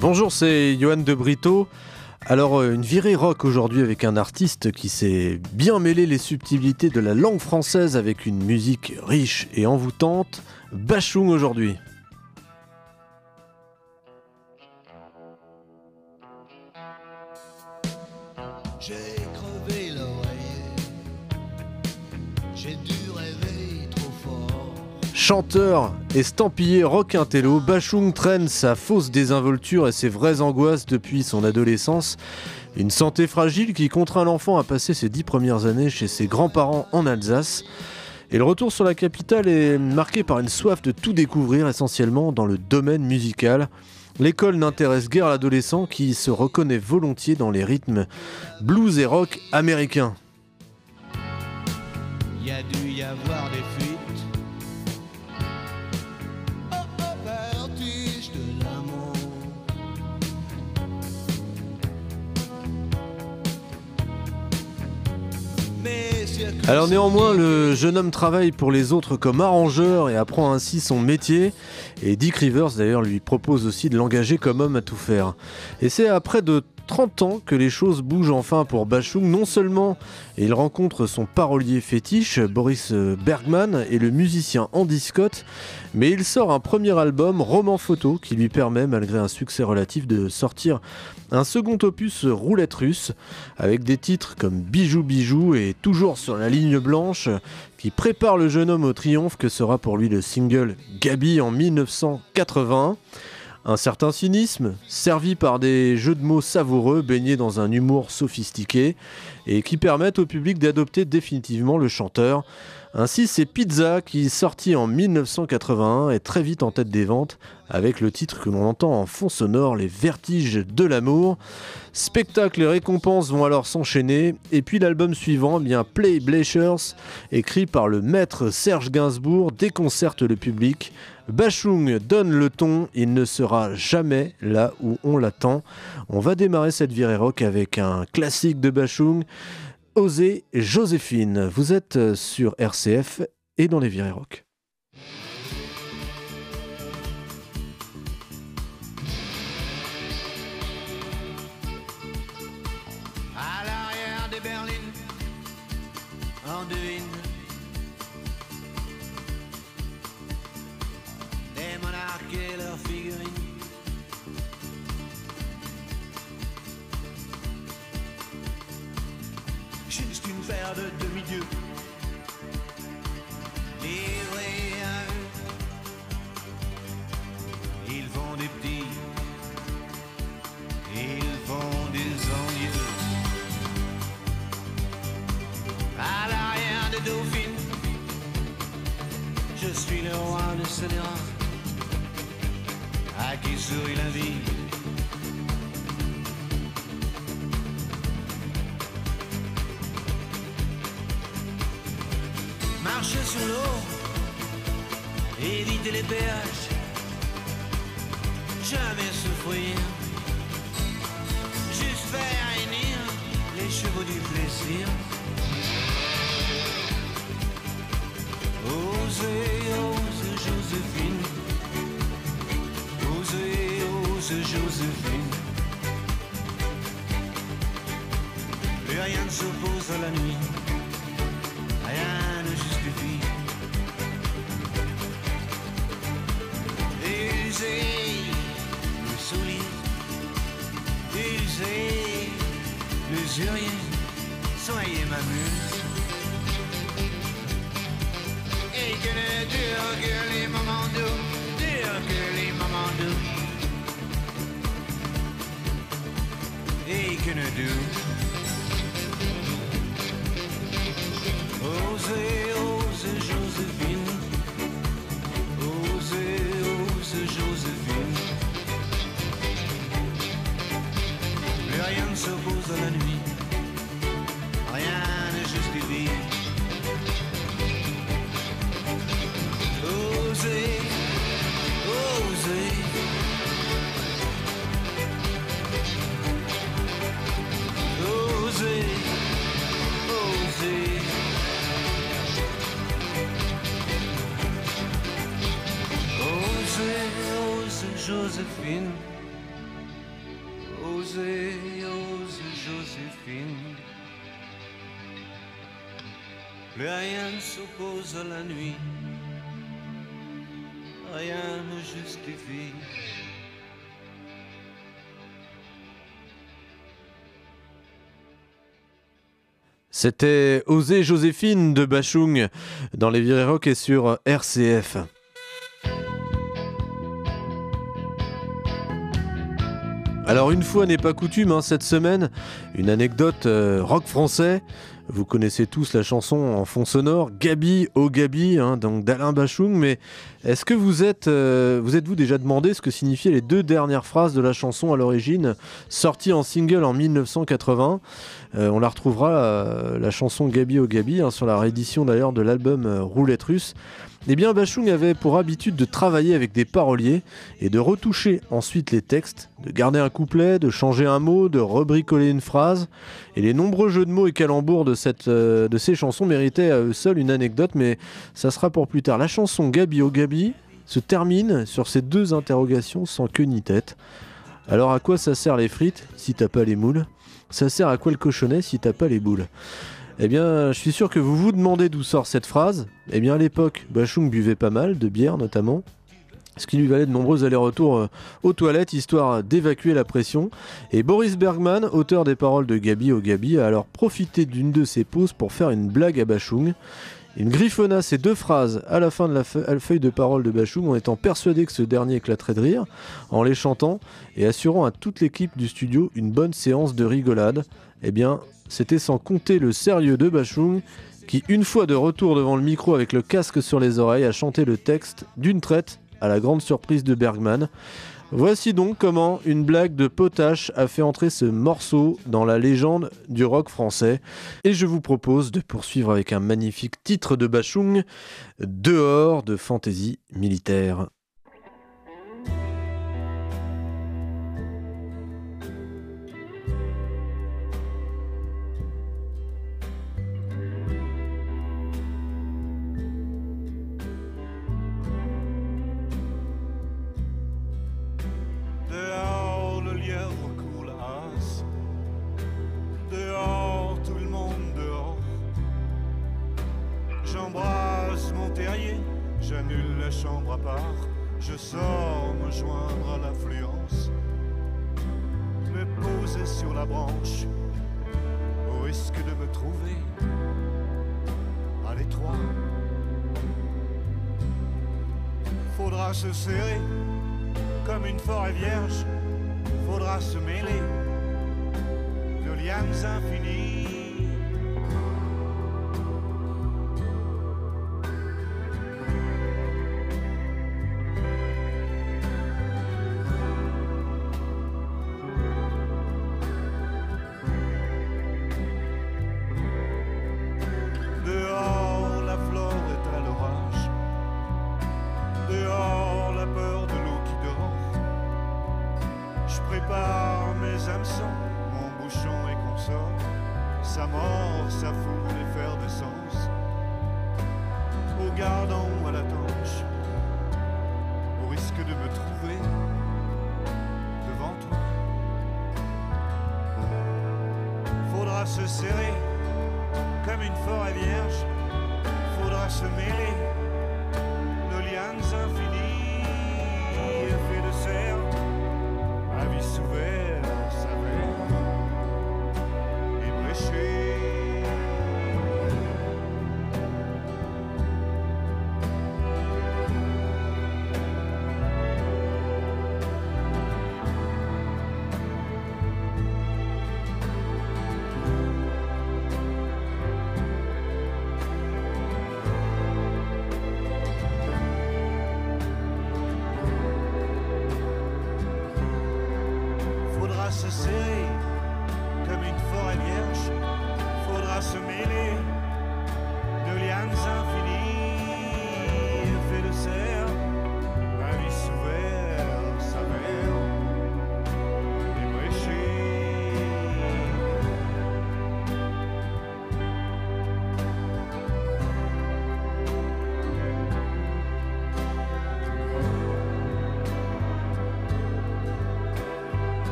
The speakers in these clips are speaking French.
Bonjour, c'est Johan de Brito. Alors, euh, une virée rock aujourd'hui avec un artiste qui sait bien mêler les subtilités de la langue française avec une musique riche et envoûtante. Bachung aujourd'hui. Chanteur estampillé rock intello, Bachung traîne sa fausse désinvolture et ses vraies angoisses depuis son adolescence. Une santé fragile qui contraint l'enfant à passer ses dix premières années chez ses grands-parents en Alsace. Et le retour sur la capitale est marqué par une soif de tout découvrir, essentiellement dans le domaine musical. L'école n'intéresse guère l'adolescent qui se reconnaît volontiers dans les rythmes blues et rock américains. Alors néanmoins, le jeune homme travaille pour les autres comme arrangeur et apprend ainsi son métier. Et Dick Rivers d'ailleurs lui propose aussi de l'engager comme homme à tout faire. Et c'est après de 30 ans que les choses bougent enfin pour Bachung. Non seulement il rencontre son parolier fétiche, Boris Bergman, et le musicien Andy Scott, mais il sort un premier album, Roman Photo, qui lui permet, malgré un succès relatif, de sortir un second opus roulette russe, avec des titres comme Bijou Bijou et Toujours sur la ligne blanche, qui prépare le jeune homme au triomphe que sera pour lui le single Gabi en 1980. Un certain cynisme, servi par des jeux de mots savoureux baignés dans un humour sophistiqué et qui permettent au public d'adopter définitivement le chanteur. Ainsi, c'est Pizza qui, sorti en 1981, est très vite en tête des ventes avec le titre que l'on entend en fond sonore, Les Vertiges de l'amour. Spectacle et récompenses vont alors s'enchaîner, et puis l'album suivant, eh bien Play Blachers, écrit par le maître Serge Gainsbourg, déconcerte le public. Bachung donne le ton, il ne sera jamais là où on l'attend. On va démarrer cette virée rock avec un classique de Bachung. Osez Joséphine. Vous êtes sur RCF et dans les virées rock. Éviter les péages, jamais souffrir, juste faire réunir les chevaux du plaisir. Osez, ose Joséphine, osez, ose Joséphine. Plus rien ne s'oppose à la nuit, soyez ma muse. Et que ne dure que les moments doux, dure que les moments doux. Et Plus rien ne s'oppose à la nuit, rien ne justifie. C'était Oser Joséphine de Bachung dans les virées rock et sur RCF. Alors une fois n'est pas coutume, hein, cette semaine, une anecdote euh, rock français. Vous connaissez tous la chanson en fond sonore, Gabi au Gabi, hein, donc d'Alain Bachung, mais est-ce que vous êtes, euh, vous êtes-vous déjà demandé ce que signifiaient les deux dernières phrases de la chanson à l'origine, sortie en single en 1980 euh, On la retrouvera, la chanson Gabi au Gabi, hein, sur la réédition d'ailleurs de l'album Roulette Russe. Eh bien, Bachung avait pour habitude de travailler avec des paroliers et de retoucher ensuite les textes, de garder un couplet, de changer un mot, de rebricoler une phrase. Et les nombreux jeux de mots et calembours de, euh, de ces chansons méritaient à eux seuls une anecdote, mais ça sera pour plus tard. La chanson Gabi au Gabi se termine sur ces deux interrogations sans queue ni tête. Alors à quoi ça sert les frites si t'as pas les moules? Ça sert à quoi le cochonnet si t'as pas les boules? Eh bien, je suis sûr que vous vous demandez d'où sort cette phrase. Eh bien, à l'époque, Bachung buvait pas mal, de bière notamment, ce qui lui valait de nombreux allers-retours euh, aux toilettes, histoire d'évacuer la pression. Et Boris Bergman, auteur des paroles de Gabi au Gabi, a alors profité d'une de ses pauses pour faire une blague à Bachung. Il griffonna ces deux phrases à la fin de la feuille de parole de Bachung en étant persuadé que ce dernier éclaterait de rire, en les chantant et assurant à toute l'équipe du studio une bonne séance de rigolade. Eh bien, c'était sans compter le sérieux de Bachung, qui, une fois de retour devant le micro avec le casque sur les oreilles, a chanté le texte d'une traite, à la grande surprise de Bergman. Voici donc comment une blague de potache a fait entrer ce morceau dans la légende du rock français. Et je vous propose de poursuivre avec un magnifique titre de Bachung, Dehors de fantaisie militaire. Chambre à part, je sors me joindre à l'affluence, me poser sur la branche, au risque de me trouver à l'étroit. Faudra se serrer comme une forêt vierge, faudra se mêler de lianes infinies mon bouchon et consort, sa mort, sa foule d'essence au gardon à la tanche, au risque de me trouver devant toi. Faudra se serrer comme une forêt vierge, faudra se mêler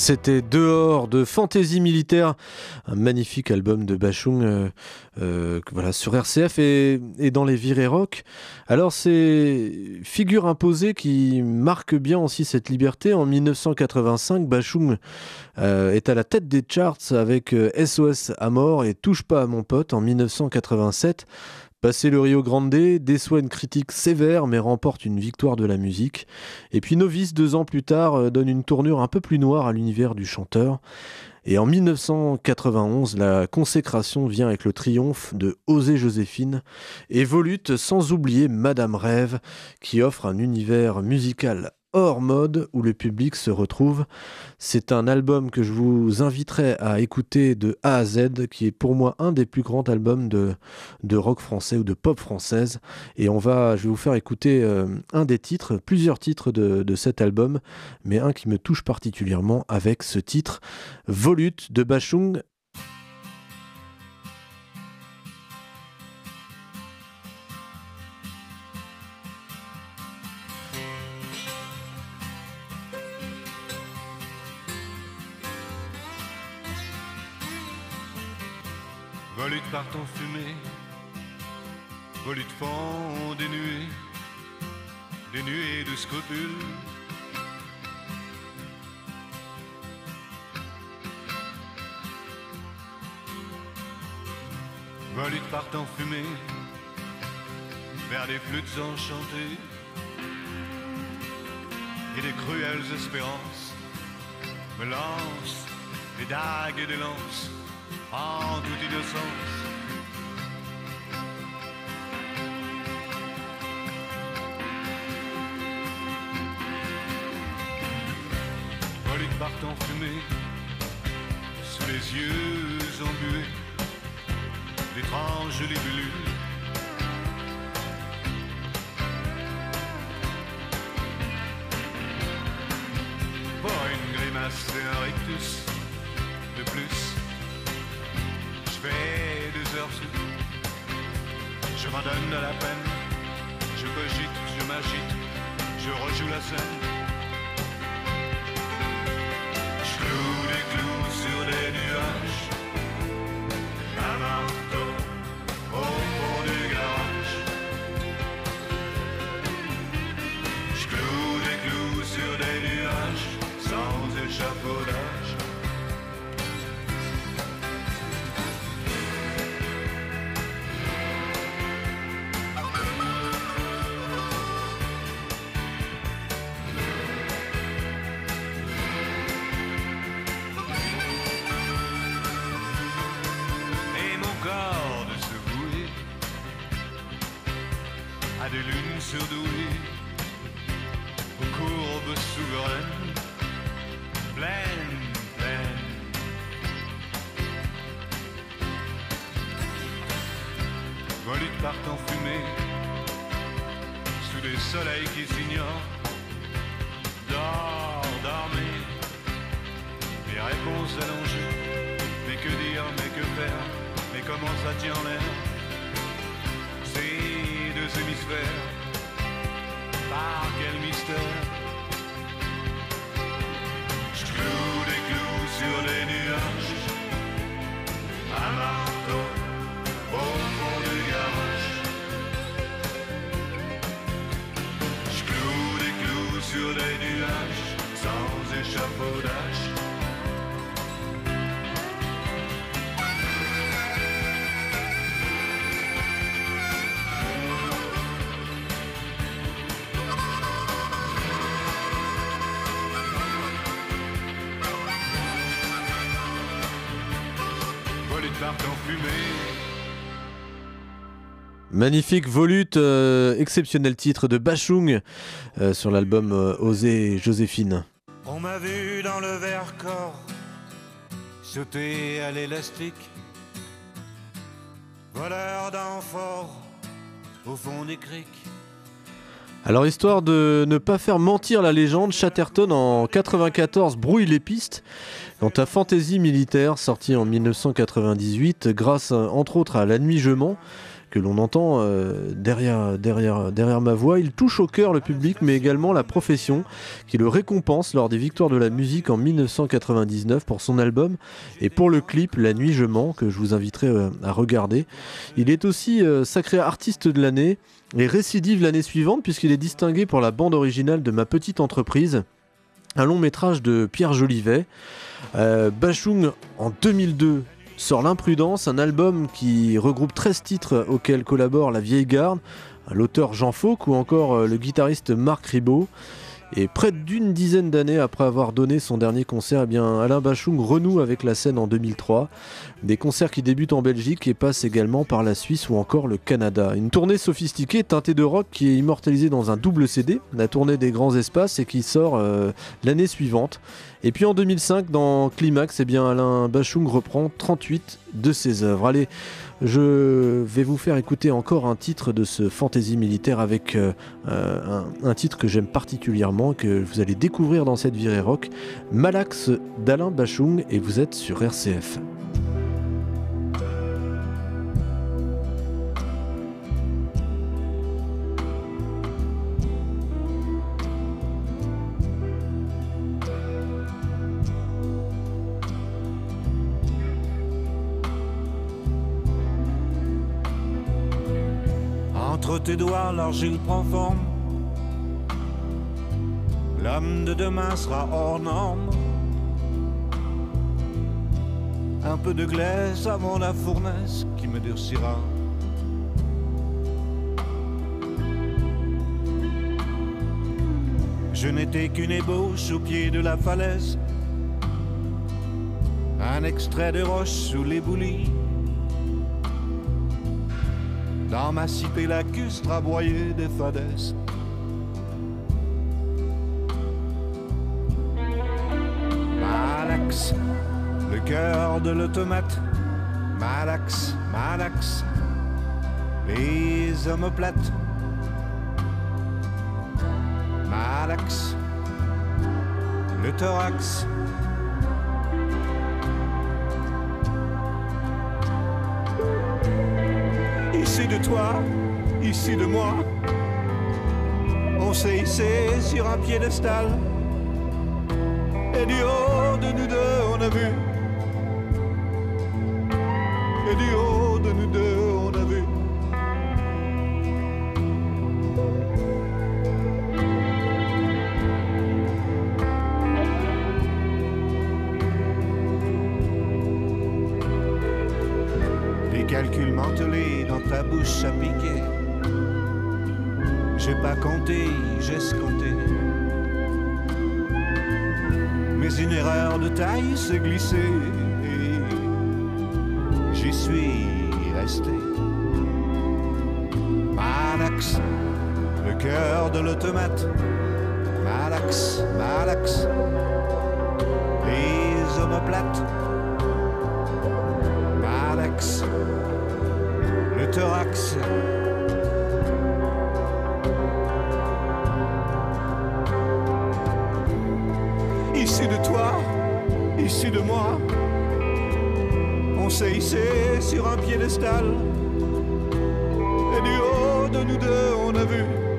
C'était Dehors de Fantaisie Militaire, un magnifique album de Bachung euh, euh, voilà, sur RCF et, dans les virées rock. Alors c'est figure imposée qui marque bien aussi cette liberté. En 1985, Bachung euh, est à la tête des charts avec SOS à mort et Touche pas à mon pote en 1987. Passé le Rio Grande, déçoit une critique sévère mais remporte une victoire de la musique. Et puis Novice, deux ans plus tard, euh, donne une tournure un peu plus noire à l'univers du chanteur. Et en 1991, la consécration vient avec le triomphe de Osée Joséphine et Volute, sans oublier Madame Rêve, qui offre un univers musical hors mode où le public se retrouve. C'est un album que je vous inviterai à écouter de A à Z, qui est pour moi un des plus grands albums de, de rock français ou de pop française. Et on va, je vais vous faire écouter euh, un des titres, plusieurs titres de, de, cet album, mais un qui me touche particulièrement avec ce titre, Volute de Bachung Volutes partent en fumée, volutes font des nuées, des nuées de scrupules. Volutes partent en fumée, vers des flûtes enchantées et des cruelles espérances me lancent des dagues et des lances en toute innocence. Volutes partent en fumée, sous les yeux embués, d'étranges libellules. Pour une grimace et un rictus de plus m'en donne de la peine, je cogite, je m'agite, je rejoue la scène. Volutes partent en fumée, sous des soleils qui s'ignorent, dors, dormez, les réponses allongées. Mais que dire, mais que faire, mais comment ça tient en l'air? Ces deux hémisphères, par quel mystère? Je cloue des clous sur les nuages, un sur les nuages, sans échafaudage. Volutes partent en fumée. Magnifique volute, euh, exceptionnel titre de Bachung euh, sur l'album euh, Osée Joséphine. On m'a vu dans le verre corps sauter à l'élastique, voleur d'amphores au fond des criques. Alors histoire de ne pas faire mentir la légende, Chatterton en 94 brouille les pistes quant à Fantaisie militaire sorti en 1998 grâce euh, entre autres à La Nuit que l'on entend euh, derrière, derrière, derrière ma voix. Il touche au cœur le public, mais également la profession, qui le récompense lors des victoires de la musique en 1999 pour son album et pour le clip La Nuit Je mens, que je vous inviterai euh, à regarder. Il est aussi euh, sacré artiste de l'année et récidive l'année suivante, puisqu'il est distingué pour la bande originale de Ma Petite Entreprise un long métrage de Pierre Jolivet. Euh, Bachung, en 2002, sort L'Imprudence, un album qui regroupe 13 titres auxquels collabore la vieille garde, l'auteur Jean Fauque ou encore euh, le guitariste Marc Ribot. Et près d'une dizaine d'années après avoir donné son dernier concert, eh bien Alain Bachung renoue avec la scène en 2003. Des concerts qui débutent en Belgique et passent également par la Suisse ou encore le Canada. Une tournée sophistiquée teintée de rock qui est immortalisée dans un double CD, la tournée des grands espaces et qui sort euh, l'année suivante. Et puis en 2005, dans Climax, eh bien Alain Bachung reprend 38 de ses œuvres. Allez, je vais vous faire écouter encore un titre de ce fantasy militaire avec euh, euh, un, titre que j'aime particulièrement, que vous allez découvrir dans cette virée rock, Malax d'Alain Bachung, et vous êtes sur RCF. Tes doigts, l'argile prend forme. L'homme de demain sera hors norme. Un peu de glace avant la fournaise qui me durcira. Je n'étais qu'une ébauche au pied de la falaise. Un extrait de roche sous l'éboulis dans ma cité lacustre aboyée des fadaises. Malax, le cœur de l'automate. Malax, Malax, les omoplates. Malax, le thorax. Ici de toi, ici de moi. On s'est hissé sur un piédestal. Et du haut de nous deux, on a vu. Ta bouche à piquer. J'ai pas compté, j'ai escompté. Mais une erreur de taille s'est glissée. et J'y suis resté. Malax, le cœur de l'automate. Malax, Malax, les omoplates. Thorax. Ici de toi, ici de moi, on s'est hissé sur un piédestal. Et du haut de nous deux, on a vu.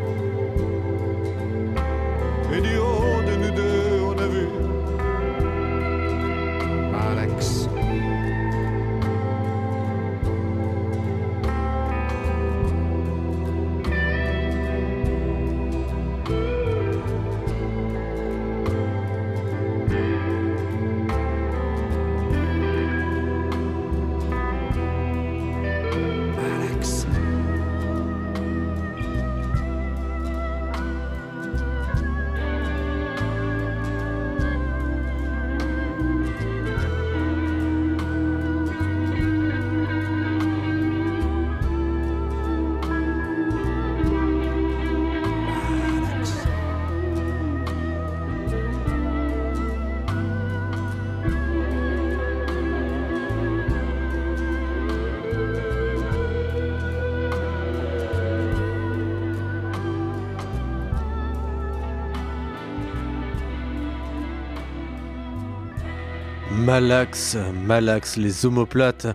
Malax, Malax, les omoplates.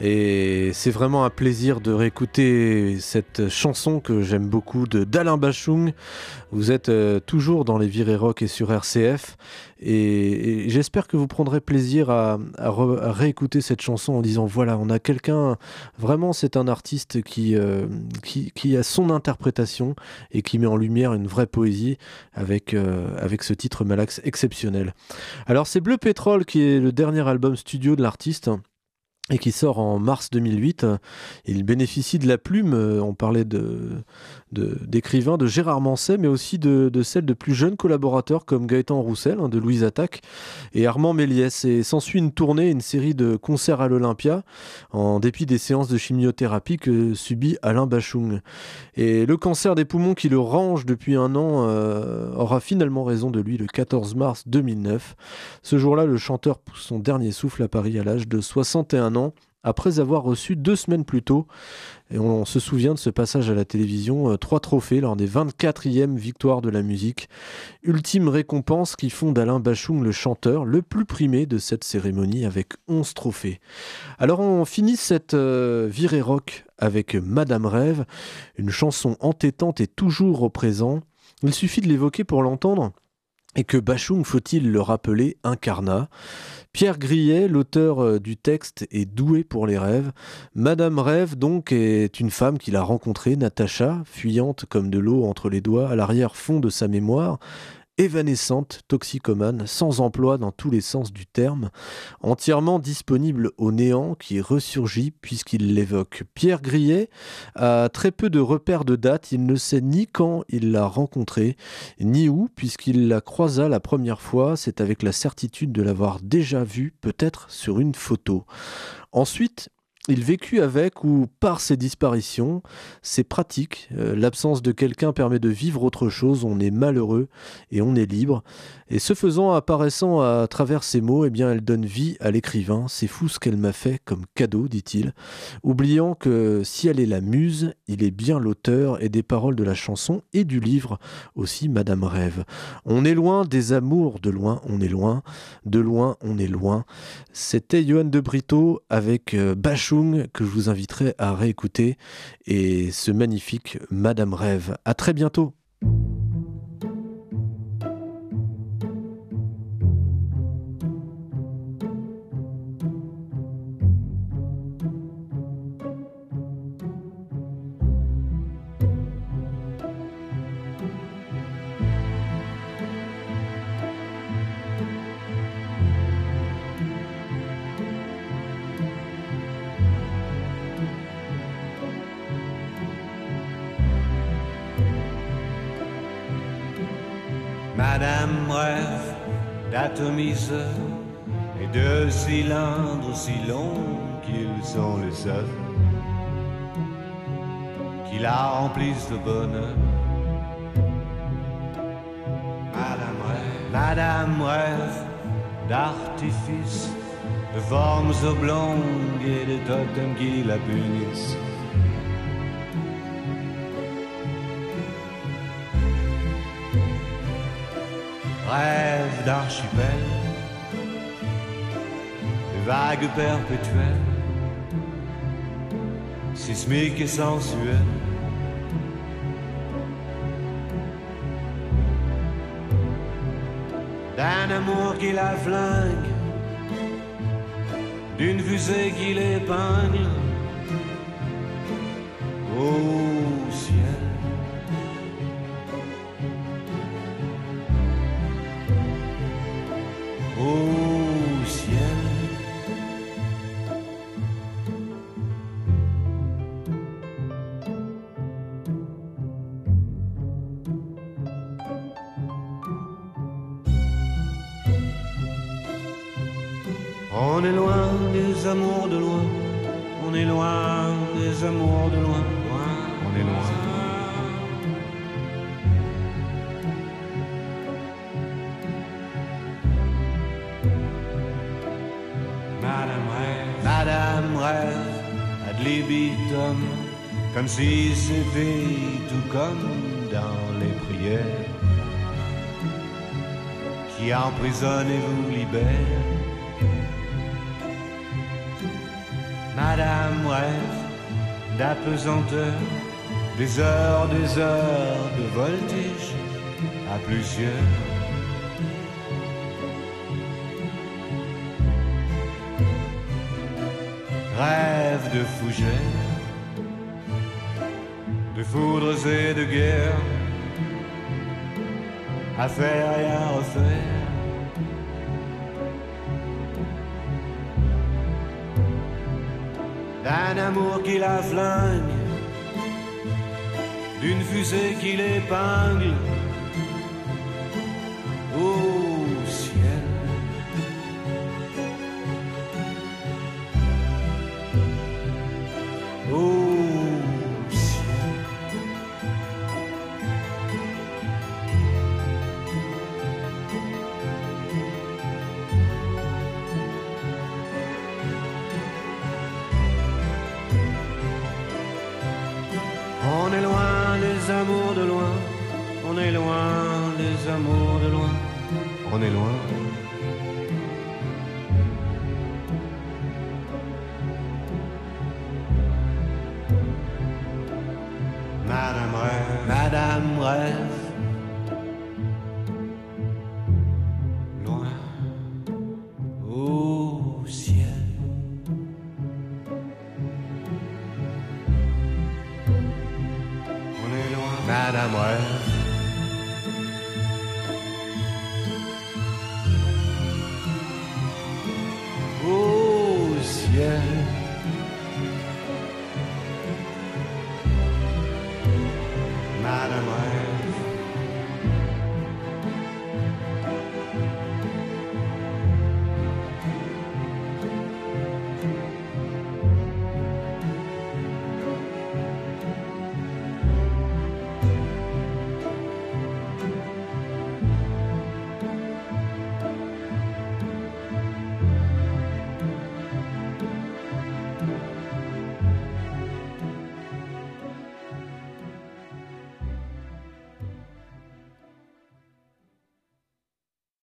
Et c'est vraiment un plaisir de réécouter cette chanson que j'aime beaucoup de d'Alain Bachung. Vous êtes euh, toujours dans les virées rock et sur RCF. Et, j'espère que vous prendrez plaisir à, réécouter cette chanson en disant voilà, on a quelqu'un, vraiment c'est un artiste qui, euh, a son interprétation et qui met en lumière une vraie poésie avec, euh, avec ce titre Malax exceptionnel. Alors c'est Bleu Pétrole qui est le dernier album studio de l'artiste et qui sort en mars 2008. Il bénéficie de la plume, euh, on parlait d'écrivains de, Gérard Manset, mais aussi de, celles de plus jeunes collaborateurs comme Gaëtan Roussel, hein, de Louise Attaque, et Armand Méliès. Et s'ensuit une tournée, une série de concerts à l'Olympia, en dépit des séances de chimiothérapie que subit Alain Bachung. Et le cancer des poumons qui le range depuis un an euh, aura finalement raison de lui le 14 mars 2009. Ce jour-là, le chanteur pousse son dernier souffle à Paris à l'âge de 61 ans après avoir reçu deux semaines plus tôt, et on, se souvient de ce passage à la télévision, euh, trois trophées lors des 24e victoires de la musique, ultime récompense qui font d'Alain Bachung le chanteur le plus primé de cette cérémonie avec 11 trophées. Alors on finit cette euh, virée rock avec Madame Rêve, une chanson entêtante et toujours au présent. Il suffit de l'évoquer pour l'entendre et que Bachung, faut-il le rappeler, incarna? Pierre Grillet, l'auteur euh, du texte, est doué pour les rêves. Madame Rêve, donc, est une femme qu'il a rencontrée, Natacha, fuyante comme de l'eau entre les doigts, à l'arrière-fond de sa mémoire évanescente, toxicomane, sans emploi dans tous les sens du terme, entièrement disponible au néant qui ressurgit puisqu'il l'évoque. Pierre Grillet a très peu de repères de date, il ne sait ni quand il l'a rencontrée, ni où, puisqu'il la croisa la première fois, c'est avec la certitude de l'avoir déjà vue, peut-être sur une photo. Ensuite, il vécut avec ou par ses disparitions, ses pratiques. Euh, l'absence de quelqu'un permet de vivre autre chose, on est malheureux et on est libre. Et ce faisant, apparaissant à travers ces mots, eh bien, elle donne vie à l'écrivain. C'est fou ce qu'elle m'a fait comme cadeau, dit-il, oubliant que si elle est la muse, il est bien l'auteur et des paroles de la chanson et du livre aussi, Madame Rêve. On est loin des amours, de loin on est loin, de loin on est loin. C'était Johan de Brito avec euh, Que je vous inviterai à réécouter et ce magnifique Madame Rêve. À très bientôt. Madame rêve d'atomiseur et de cylindres si longs qu'ils sont les seuls qui la remplissent de bonheur. Madame rêve, Madame rêve d'artifice, de formes oblongues et de totems qui la punissent. Rêve d'archipel, de vagues perpétuelles, sismiques et sensuelles. D'un amour qui la flingue, d'une fusée qui l'épingle. Au ciel. Amours de loin, on est loin des amours de loin, on est loin. ad libitum, comme si c'était tout comme dans les prières qui emprisonne et vous libère? Madame rêve d'apesanteur, des heures, des heures de voltige à plusieurs. Rêve de fougères, de foudres et de guerre, à faire et à refaire. D'un amour qui la flingue, d'une fusée qui l'épingle. Est loin,